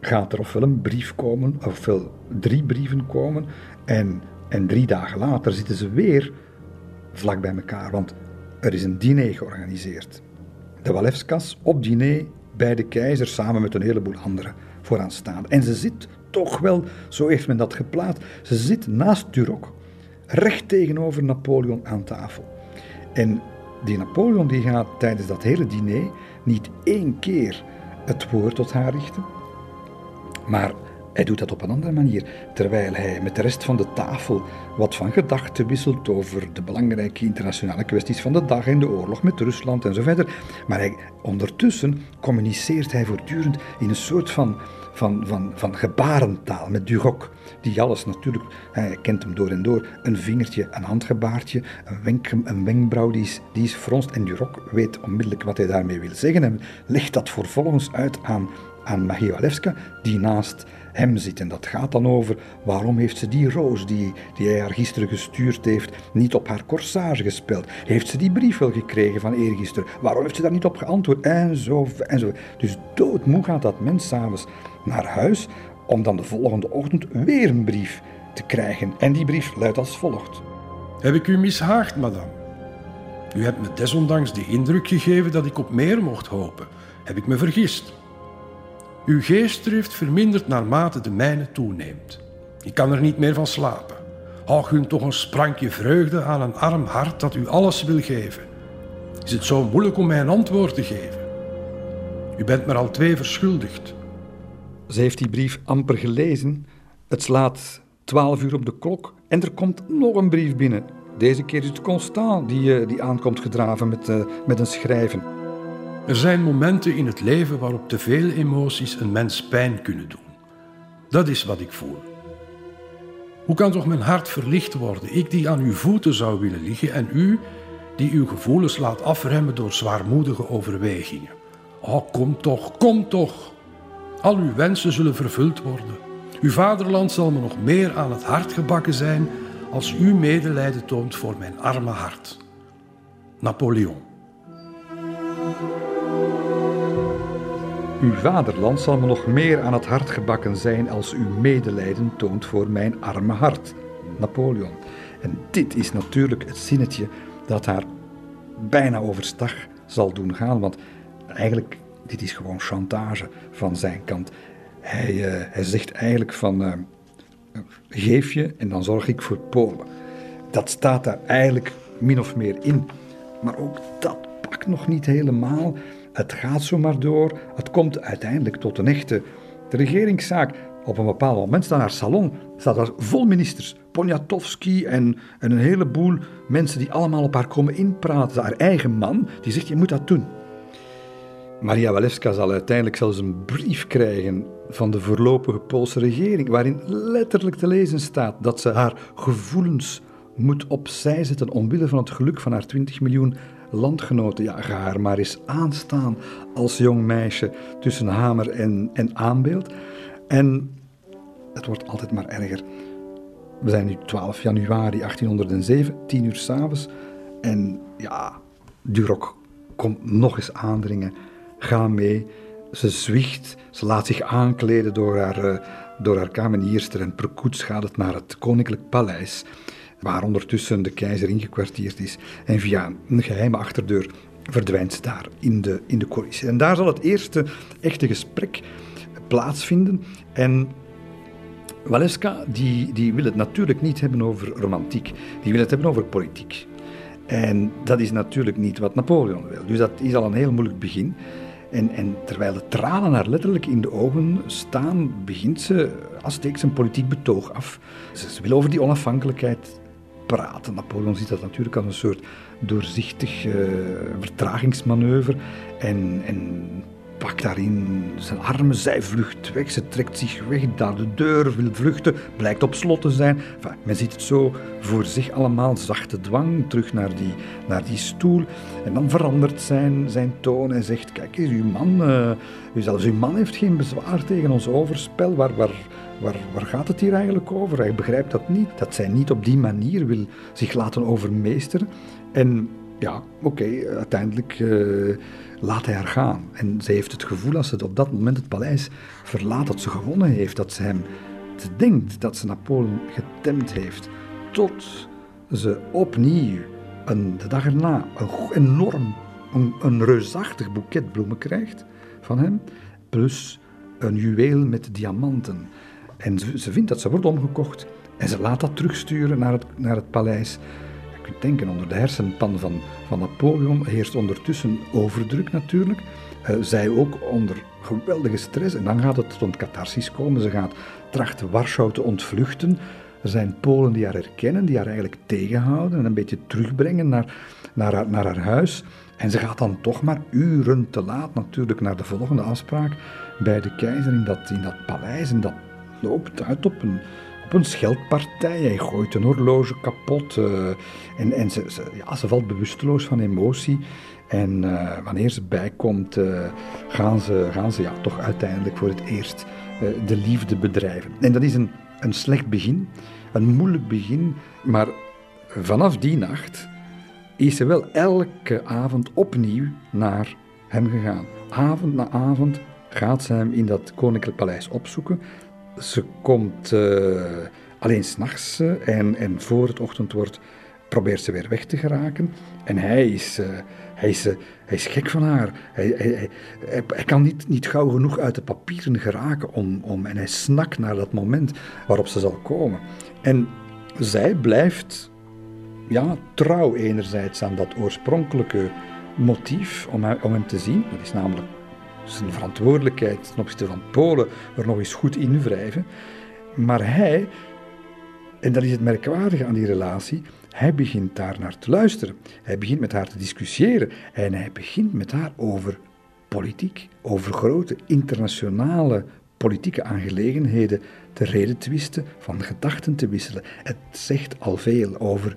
gaat er ofwel een brief komen, ofwel drie brieven komen. En, en drie dagen later zitten ze weer vlak bij elkaar. Want Er is een diner georganiseerd. De Walewskas op diner bij de keizer samen met een heleboel anderen vooraanstaande. En ze zit toch wel, zo heeft men dat geplaatst, ze zit naast Duroc, recht tegenover Napoleon aan tafel. En die Napoleon die gaat tijdens dat hele diner niet één keer het woord tot haar richten, maar hij doet dat op een andere manier, terwijl hij met de rest van de tafel wat van gedachten wisselt over de belangrijke internationale kwesties van de dag en de oorlog met Rusland en zo verder. Maar hij, ondertussen communiceert hij voortdurend in een soort van, van, van, van gebarentaal met Duroc. Die alles natuurlijk, hij kent hem door en door, een vingertje, een handgebaartje, een, wenk, een wenkbrauw die is, die is fronst. En Duroc weet onmiddellijk wat hij daarmee wil zeggen en legt dat vervolgens uit aan, aan Magie Walewska, die naast hem zit. En dat gaat dan over waarom heeft ze die roos die, die hij haar gisteren gestuurd heeft niet op haar corsage gespeld? Heeft ze die brief wel gekregen van eergisteren? Waarom heeft ze daar niet op geantwoord? En zo, en zo. Dus doodmoe gaat dat mens s'avonds naar huis om dan de volgende ochtend weer een brief te krijgen. En die brief luidt als volgt. Heb ik u mishaagd, madame? U hebt me desondanks de indruk gegeven dat ik op meer mocht hopen. Heb ik me vergist? Uw geestdrift vermindert naarmate de mijne toeneemt. Ik kan er niet meer van slapen. Hou u toch een sprankje vreugde aan een arm hart dat u alles wil geven. Is het zo moeilijk om mij een antwoord te geven? U bent me al twee verschuldigd. Ze heeft die brief amper gelezen. Het slaat twaalf uur op de klok en er komt nog een brief binnen. Deze keer is het Constant die, eh, die aankomt gedraven met, uh, met een schrijven. Er zijn momenten in het leven waarop te veel emoties een mens pijn kunnen doen. Dat is wat ik voel. Hoe kan toch mijn hart verlicht worden, ik die aan uw voeten zou willen liggen en u die uw gevoelens laat afremmen door zwaarmoedige overwegingen? Oh, kom toch, kom toch. Al uw wensen zullen vervuld worden. Uw vaderland zal me nog meer aan het hart gebakken zijn als u medelijden toont voor mijn arme hart. Napoleon. Uw vaderland zal me nog meer aan het hart gebakken zijn als u medelijden toont voor mijn arme hart. Napoleon. En dit is natuurlijk het zinnetje dat haar bijna overstag zal doen gaan, want eigenlijk, dit is gewoon chantage van zijn kant. Hij, uh, hij zegt eigenlijk van, uh, geef je en dan zorg ik voor Polen. Dat staat daar eigenlijk min of meer in. Maar ook dat pakt nog niet helemaal. Het gaat zomaar door. Het komt uiteindelijk tot een echte regeringszaak. Op een bepaald moment staat haar salon staat er vol ministers. Poniatowski en, en een heleboel mensen die allemaal op haar komen inpraten. Haar eigen man, die zegt, je moet dat doen. Maria Walewska zal uiteindelijk zelfs een brief krijgen van de voorlopige Poolse regering, waarin letterlijk te lezen staat dat ze haar gevoelens moet opzij zetten omwille van het geluk van haar 20 miljoen landgenoten. Ja, ga haar maar eens aanstaan als jong meisje tussen hamer en, en aanbeeld. En het wordt altijd maar erger. We zijn nu 12 januari 1807, 10 uur s'avonds. En ja, Duroc komt nog eens aandringen. Ga mee. Ze zwicht, ze laat zich aankleden door haar, uh, door haar kamenierster en per koets gaat het naar het koninklijk paleis waar ondertussen de keizer ingekwartierd is. En via een geheime achterdeur verdwijnt ze daar in de, in de coulissen. En daar zal het eerste echte gesprek plaatsvinden. En Waleska die, die wil het natuurlijk niet hebben over romantiek, die wil het hebben over politiek. En dat is natuurlijk niet wat Napoleon wil. Dus dat is al een heel moeilijk begin. En, en terwijl de tranen haar letterlijk in de ogen staan, begint ze, als steekt een politiek betoog af. Ze wil over die onafhankelijkheid praten. Napoleon ziet dat natuurlijk als een soort doorzichtig uh, vertragingsmanoeuvre en, en pakt daarin zijn armen, zij vlucht weg, ze trekt zich weg naar de deur, wil vluchten, blijkt op slot te zijn. Enfin, men ziet het zo voor zich allemaal, zachte dwang, terug naar die, naar die stoel. En dan verandert zijn, zijn toon en zegt, kijk eens, uw man, uh, zelfs uw man heeft geen bezwaar tegen ons overspel, waar, waar, Waar, waar, gaat het hier eigenlijk over? Hij begrijpt dat niet. Dat zij niet op die manier wil zich laten overmeesteren. En ja, oké, uiteindelijk uh, laat hij haar gaan. En ze heeft het gevoel, als ze op dat moment het paleis verlaat, dat ze gewonnen heeft. Dat ze hem denkt dat ze Napoleon getemd heeft. Tot ze opnieuw een, de dag erna een enorm, een, reusachtig boeket bloemen krijgt van hem, plus een juweel met diamanten. En ze, ze vindt dat ze wordt omgekocht en ze laat dat terugsturen naar het, naar het paleis. Kunt denken, onder de hersenpan van, van Napoleon heerst ondertussen overdruk natuurlijk. Uh, zij ook onder geweldige stress. En dan gaat het tot catharsis komen. Ze gaat trachten Warschau te ontvluchten. Er zijn Polen die haar herkennen, die haar eigenlijk tegenhouden en een beetje terugbrengen naar, naar, haar, naar haar huis. En ze gaat dan toch maar uren te laat natuurlijk naar de volgende afspraak bij de keizer in dat, in dat paleis. En dat loopt uit op een, een scheldpartij. Hij gooit een horloge kapot. Uh, en en ze, ze, ja, ze valt bewusteloos van emotie. En uh, wanneer ze bijkomt, uh, gaan ze, gaan ze ja, toch uiteindelijk voor het eerst de liefde bedrijven. En dat is een, een slecht begin, een moeilijk begin. Maar vanaf die nacht is ze wel elke avond opnieuw naar hem gegaan. Avond na avond gaat ze hem in dat koninklijk paleis opzoeken. Ze komt uh, alleen s'nachts uh, en, en voor het ochtend wordt, probeert ze weer weg te geraken. En hij is, uh, hij is, hij is gek van haar. Hij, hij, hij, hij, kan niet, niet gauw genoeg uit de papieren geraken om, om, en hij snakt naar dat moment waarop ze zal komen. En zij blijft ja, trouw enerzijds aan dat oorspronkelijke motief om om hem te zien. Dat is namelijk zijn verantwoordelijkheid ten opzichte van Polen er nog eens goed in wrijven. Maar hij, en dat is het merkwaardige aan die relatie, hij begint daar naar te luisteren. Hij begint met haar te discussiëren en hij begint met haar over politiek, over grote internationale politieke aangelegenheden te reden twisten, van gedachten te wisselen. Het zegt al veel over,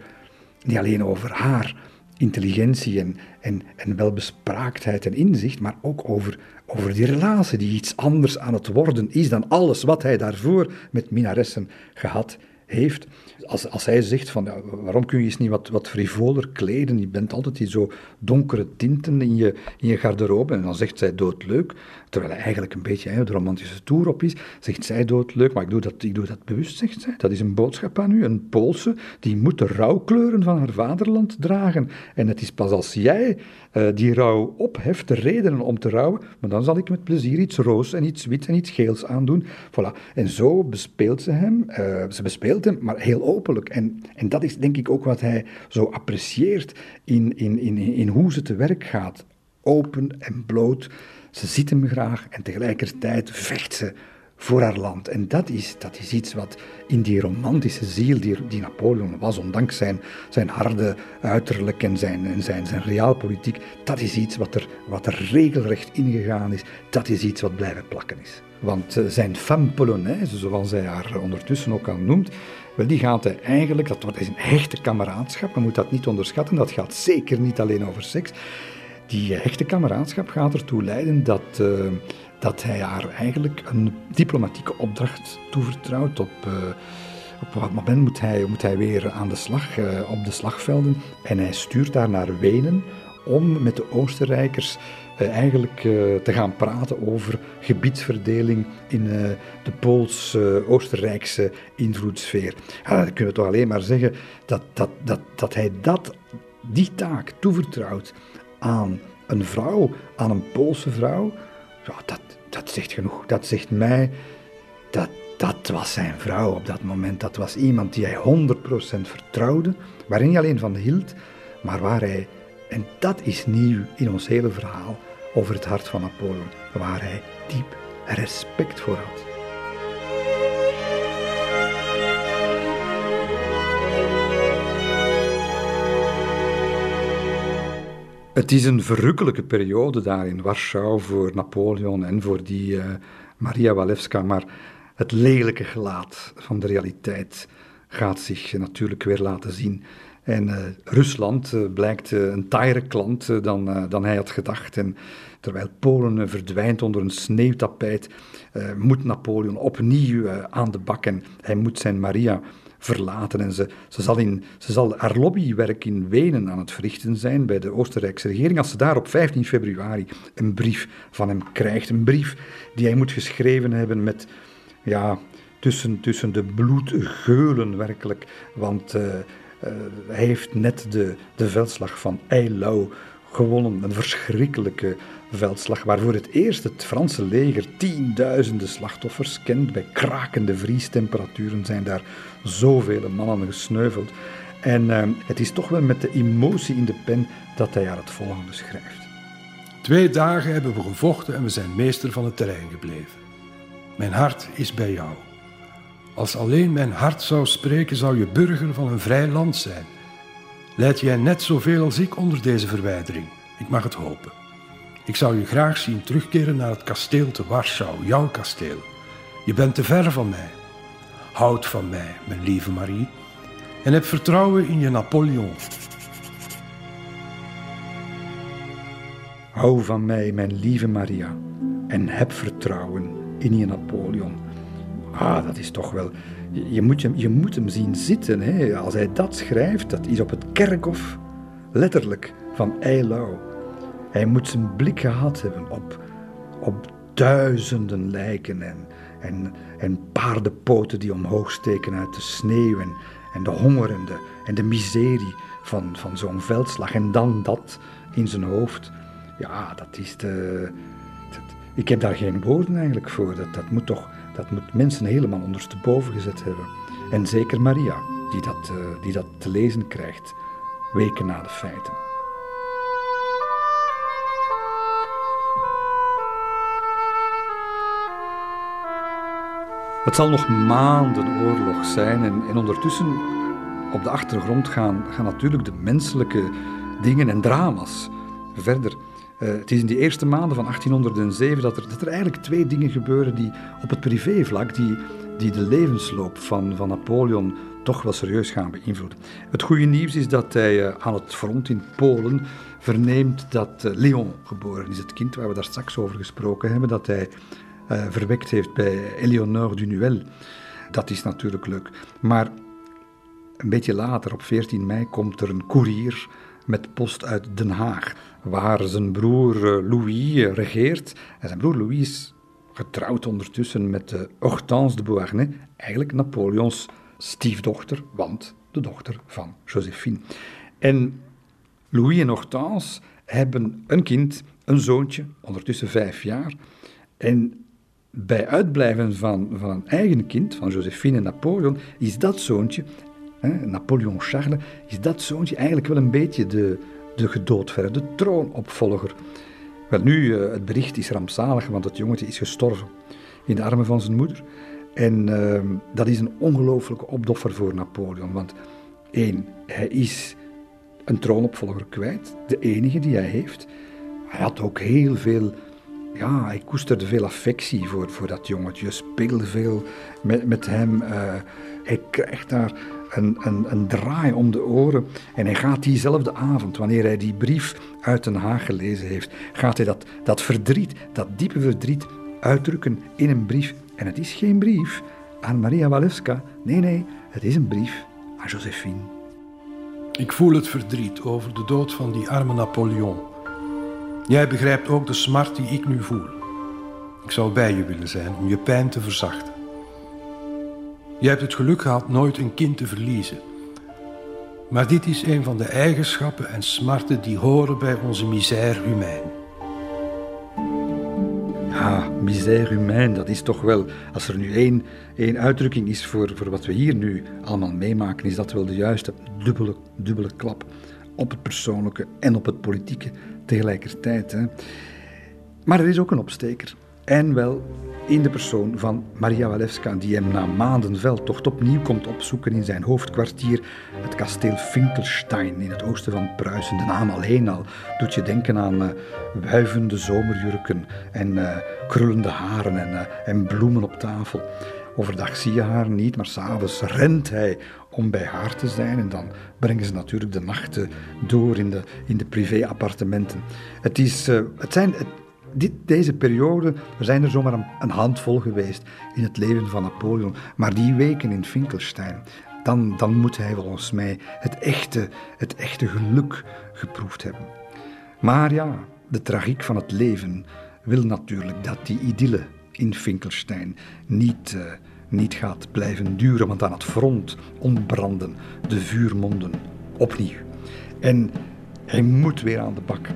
niet alleen over haar intelligentie en, en, en welbespraaktheid en inzicht, maar ook over, over die relatie die iets anders aan het worden is dan alles wat hij daarvoor met minaressen gehad heeft. Als, als hij zegt van, waarom kun je eens niet wat, wat frivoler kleden, je bent altijd die zo donkere tinten in je, in je garderobe, en dan zegt zij doodleuk, terwijl hij eigenlijk een beetje hè, de romantische toer op is, zegt zij doodleuk, maar ik doe, dat, ik doe dat bewust, zegt zij. Dat is een boodschap aan u, een Poolse, die moet de rouwkleuren van haar vaderland dragen. En het is pas als jij uh, die rouw opheft, de redenen om te rouwen, maar dan zal ik met plezier iets roos en iets wit en iets geels aandoen. Voilà. En zo bespeelt ze hem, uh, ze bespeelt hem, maar heel openlijk. En, en dat is denk ik ook wat hij zo apprecieert in, in, in, in hoe ze te werk gaat. Open en bloot. Ze ziet hem graag en tegelijkertijd vecht ze voor haar land. En dat is, dat is iets wat in die romantische ziel die, Napoleon was, ondanks zijn, zijn harde uiterlijk en zijn, en zijn, zijn realpolitiek, dat is iets wat er, wat er regelrecht ingegaan is. Dat is iets wat blijven plakken is. Want uh, zijn femme polonaise, zoals hij haar ondertussen ook al noemt, wel, die gaat hij eigenlijk, dat is een hechte kameraadschap, men moet dat niet onderschatten, dat gaat zeker niet alleen over seks. Die hechte kameraadschap gaat ertoe leiden dat... Uh, dat hij haar eigenlijk een diplomatieke opdracht toevertrouwt. Op, uh, op wat moment moet hij, moet hij weer aan de slag, uh, op de slagvelden. En hij stuurt daar naar Wenen om met de Oostenrijkers uh, eigenlijk te gaan praten over gebiedsverdeling in de Pools-Oostenrijkse invloedssfeer. Ja, dan kunnen we toch alleen maar zeggen dat, dat, dat, dat hij dat, die taak toevertrouwt aan een vrouw, aan een Poolse vrouw. Ja, dat, dat zegt genoeg. Dat zegt mij dat dat was zijn vrouw op dat moment. Dat was iemand die hij 100% vertrouwde, waar hij alleen van hield, maar waar hij, en dat is nieuw in ons hele verhaal over het hart van Napoleon, waar hij diep respect voor had. Het is een verrukkelijke periode daar in Warschau voor Napoleon en voor die uh, Maria Walewska, maar het lelijke gelaat van de realiteit gaat zich natuurlijk weer laten zien. En uh, Rusland uh, blijkt een taaiere klant dan, dan hij had gedacht. En terwijl Polen verdwijnt onder een sneeuwtapijt, moet Napoleon opnieuw aan de bak en hij moet zijn Maria verlaten. En ze, ze, zal in, ze zal haar lobbywerk in Wenen aan het verrichten zijn bij de Oostenrijkse regering. Als ze daar op 15 februari een brief van hem krijgt, een brief die hij moet geschreven hebben met, ja, tussen, tussen de bloedgeulen werkelijk. Want uh, hij heeft net de, de veldslag van Eylau gewonnen. Een verschrikkelijke veldslag waarvoor het eerst het Franse leger tienduizenden slachtoffers kent. Bij krakende vriestemperaturen zijn daar zoveel mannen gesneuveld. En uh, het is toch wel met de emotie in de pen dat hij haar het volgende schrijft. Twee dagen hebben we gevochten en we zijn meester van het terrein gebleven. Mijn hart is bij jou. Als alleen mijn hart zou spreken, zou je burger van een vrij land zijn. Leid jij net zoveel als ik onder deze verwijdering? Ik mag het hopen. Ik zou je graag zien terugkeren naar het kasteel te Warschau, jouw kasteel. Je bent te ver van mij. Houd van mij, mijn lieve Marie, en heb vertrouwen in je Napoleon. Hou van mij, mijn lieve Maria, en heb vertrouwen in je Napoleon. Ah, dat is toch wel. Je moet, je, je moet hem zien zitten. Hè? Als hij dat schrijft, dat is op het kerkhof, letterlijk, van Eilau. Hij moet zijn blik gehad hebben op, op duizenden lijken en, en, en paardenpoten die omhoog steken uit de sneeuw en, de honger en de, miserie van, van zo'n veldslag. En dan dat in zijn hoofd. Ja, dat is de. ik heb daar geen woorden eigenlijk voor. Dat, dat, moet toch, dat moet mensen helemaal ondersteboven gezet hebben. En zeker Maria, die dat, uh, die dat te lezen krijgt, weken na de feiten. Het zal nog maanden oorlog zijn en, en ondertussen op de achtergrond gaan, gaan natuurlijk de menselijke dingen en drama's verder. Uh, het is in die eerste maanden van 1807 dat er, dat er eigenlijk twee dingen gebeuren die op het privévlak, die, die de levensloop van, van Napoleon toch wel serieus gaan beïnvloeden. Het goede nieuws is dat hij uh, aan het front in Polen verneemt dat uh, Leon geboren is, het kind waar we daar straks over gesproken hebben, dat hij uh, verwekt heeft bij Eleonore du Nuel. Dat is natuurlijk leuk. Maar een beetje later, op 14 mei, komt er een koerier met post uit Den Haag, waar zijn broer eh, Louis eh, regeert. En zijn broer Louis is getrouwd ondertussen met Hortense de Beauharnais, eigenlijk Napoleons stiefdochter, want de dochter van Josephine. En Louis en Hortense hebben een kind, een zoontje, ondertussen vijf jaar. En bij uitblijven van, van een eigen kind, van Josephine en Napoleon, is dat zoontje, hè, Napoleon Charles, is dat zoontje eigenlijk wel een beetje de, de gedoodverder, de troonopvolger. Wel nu, eh, het bericht is rampzalig, want het jongetje is gestorven in de armen van zijn moeder. En uh, dat is een ongelooflijke opdoffer voor Napoleon, want één, hij is een troonopvolger kwijt, de enige die hij heeft. Hij had ook heel veel ja, ik koesterde veel affectie voor, voor dat jongetje. Speelde veel met, met hem. Hij krijgt daar een, een, een draai om de oren. En hij gaat diezelfde avond, wanneer hij die brief uit Den Haag gelezen heeft, gaat hij dat, dat verdriet, dat diepe verdriet, uitdrukken in een brief. En het is geen brief aan Maria Walewska. Nee, nee, het is een brief aan Josephine. Ik voel het verdriet over de dood van die arme Napoleon. Jij begrijpt ook de smart die ik nu voel. Ik zou bij je willen zijn om je pijn te verzachten. Je hebt het geluk gehad nooit een kind te verliezen. Maar dit is een van de eigenschappen en smarten die horen bij onze misère humaine. Ja, misère humaine, dat is toch wel, als er nu één, één uitdrukking is voor, voor wat we hier nu allemaal meemaken, is dat wel de juiste dubbele, dubbele klap op het persoonlijke en op het politieke tegelijkertijd. Hè. Maar er is ook een opsteker. En wel in de persoon van Maria Walewska, die hem na maanden veldtocht opnieuw komt opzoeken in zijn hoofdkwartier, het kasteel Finkelstein in het oosten van Pruisen. De naam alleen al doet je denken aan uh, wuivende zomerjurken en uh, krullende haren en, uh, en bloemen op tafel. Overdag zie je haar niet, maar s'avonds rent hij om bij haar te zijn. En dan brengen ze natuurlijk de nachten door in de, in de privéappartementen. Het, is, uh, het zijn, dit, deze periode, er zijn er zomaar een, handvol geweest in het leven van Napoleon. Maar die weken in Finkelstein, dan, dan moet hij volgens mij het echte, het echte geluk geproefd hebben. Maar ja, de tragiek van het leven wil natuurlijk dat die idylle in Finkelstein niet, uh, niet gaat blijven duren, want aan het front ontbranden de vuurmonden opnieuw. En hij moet weer aan de bak.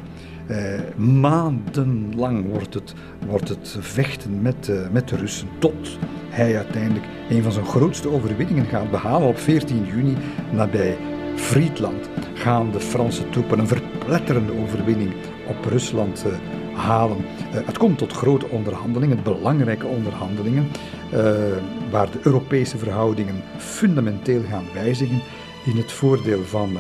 Uh, maandenlang wordt het, wordt het vechten met, uh, met de Russen tot hij uiteindelijk een van zijn grootste overwinningen gaat behalen. Op 14 juni nabij Friedland gaan de Franse troepen een verpletterende overwinning op Rusland uh, halen. het komt tot grote onderhandelingen, belangrijke onderhandelingen, waar de Europese verhoudingen fundamenteel gaan wijzigen in het voordeel van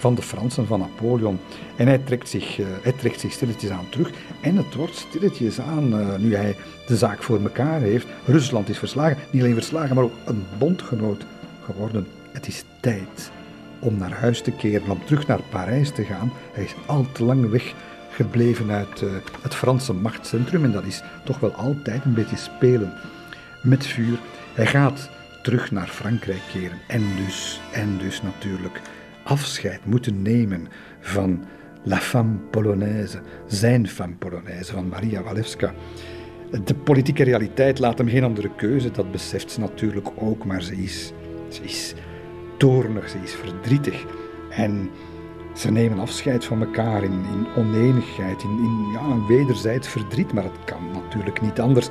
van de Fransen, van Napoleon. En hij trekt zich, hij trekt zich stilletjes aan terug. En het wordt stilletjes aan, nu hij de zaak voor elkaar heeft. Rusland is verslagen, niet alleen verslagen, maar ook een bondgenoot geworden. Het is tijd om naar huis te keren, om terug naar Parijs te gaan. Hij is al te lang weg gebleven uit uh, het Franse machtscentrum. En dat is toch wel altijd een beetje spelen met vuur. Hij gaat terug naar Frankrijk keren. En dus, en dus natuurlijk afscheid moeten nemen van La Femme Polonaise, zijn femme Polonaise, van Maria Walewska. De politieke realiteit laat hem geen andere keuze, dat beseft ze natuurlijk ook, maar ze is, ze is toornig, ze is verdrietig. En ze nemen afscheid van elkaar in, in oneenigheid, in, in ja, een wederzijds verdriet, maar het kan natuurlijk niet anders.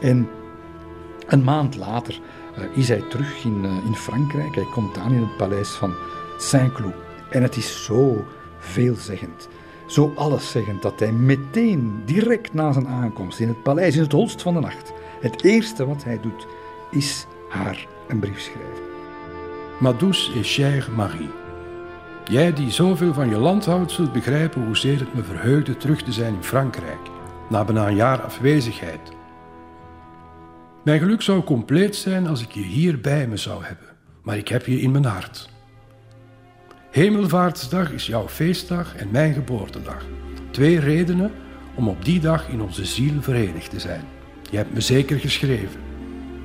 En een maand later uh, is hij terug in, uh, in Frankrijk. Hij komt aan in het paleis van Saint-Cloud. En het is zo veelzeggend, zo alleszeggend dat hij meteen, direct na zijn aankomst in het paleis, in het holst van de nacht, het eerste wat hij doet, is haar een brief schrijven. Ma douce et chère Marie. Jij die zoveel van je land houdt, zult begrijpen hoezeer het me verheugde terug te zijn in Frankrijk, na bijna een jaar afwezigheid. Mijn geluk zou compleet zijn als ik je hier bij me zou hebben, maar ik heb je in mijn hart. Hemelvaartsdag is jouw feestdag en mijn geboortedag. Twee redenen om op die dag in onze ziel verenigd te zijn. Je hebt me zeker geschreven,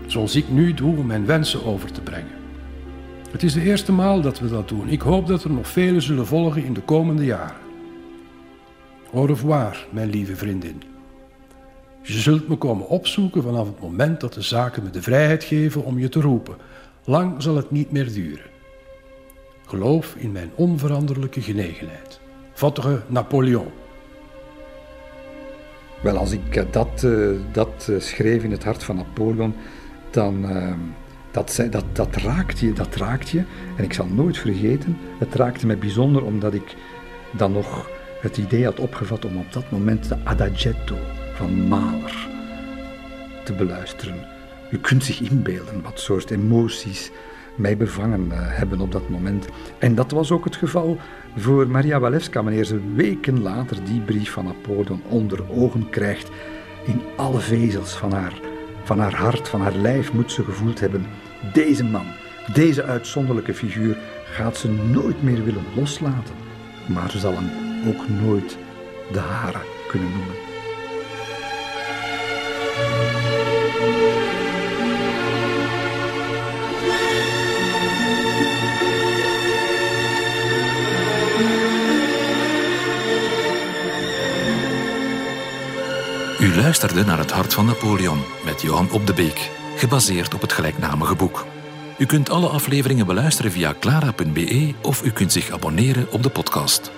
zoals ik nu doe om mijn wensen over te brengen. Het is de eerste maal dat we dat doen. Ik hoop dat er nog vele zullen volgen in de komende jaren. Au revoir, mijn lieve vriendin. Je zult me komen opzoeken vanaf het moment dat de zaken me de vrijheid geven om je te roepen. Lang zal het niet meer duren. Geloof in mijn onveranderlijke genegenheid. Votre Napoleon. Wel, als ik eh, dat, uh, dat uh, schreef in het hart van Napoleon, dan uh, dat, dat, dat, raakt je, dat raakt je. En ik zal nooit vergeten, het raakte me bijzonder omdat ik dan nog het idee had opgevat om op dat moment de Adagietto van Mahler te beluisteren. U kunt zich inbeelden wat soort emoties mij bevangen eh, hebben op dat moment. En dat was ook het geval voor Maria Walewska, wanneer ze weken later die brief van Napoleon onder ogen krijgt. In alle vezels van haar, van haar hart, van haar lijf moet ze gevoeld hebben: deze man, deze uitzonderlijke figuur, gaat ze nooit meer willen loslaten. Maar ze zal hem ook nooit de hare kunnen noemen. U luisterde naar Het Hart van Napoleon met Johan Op de Beek, gebaseerd op het gelijknamige boek. U kunt alle afleveringen beluisteren via clara.be of u kunt zich abonneren op de podcast.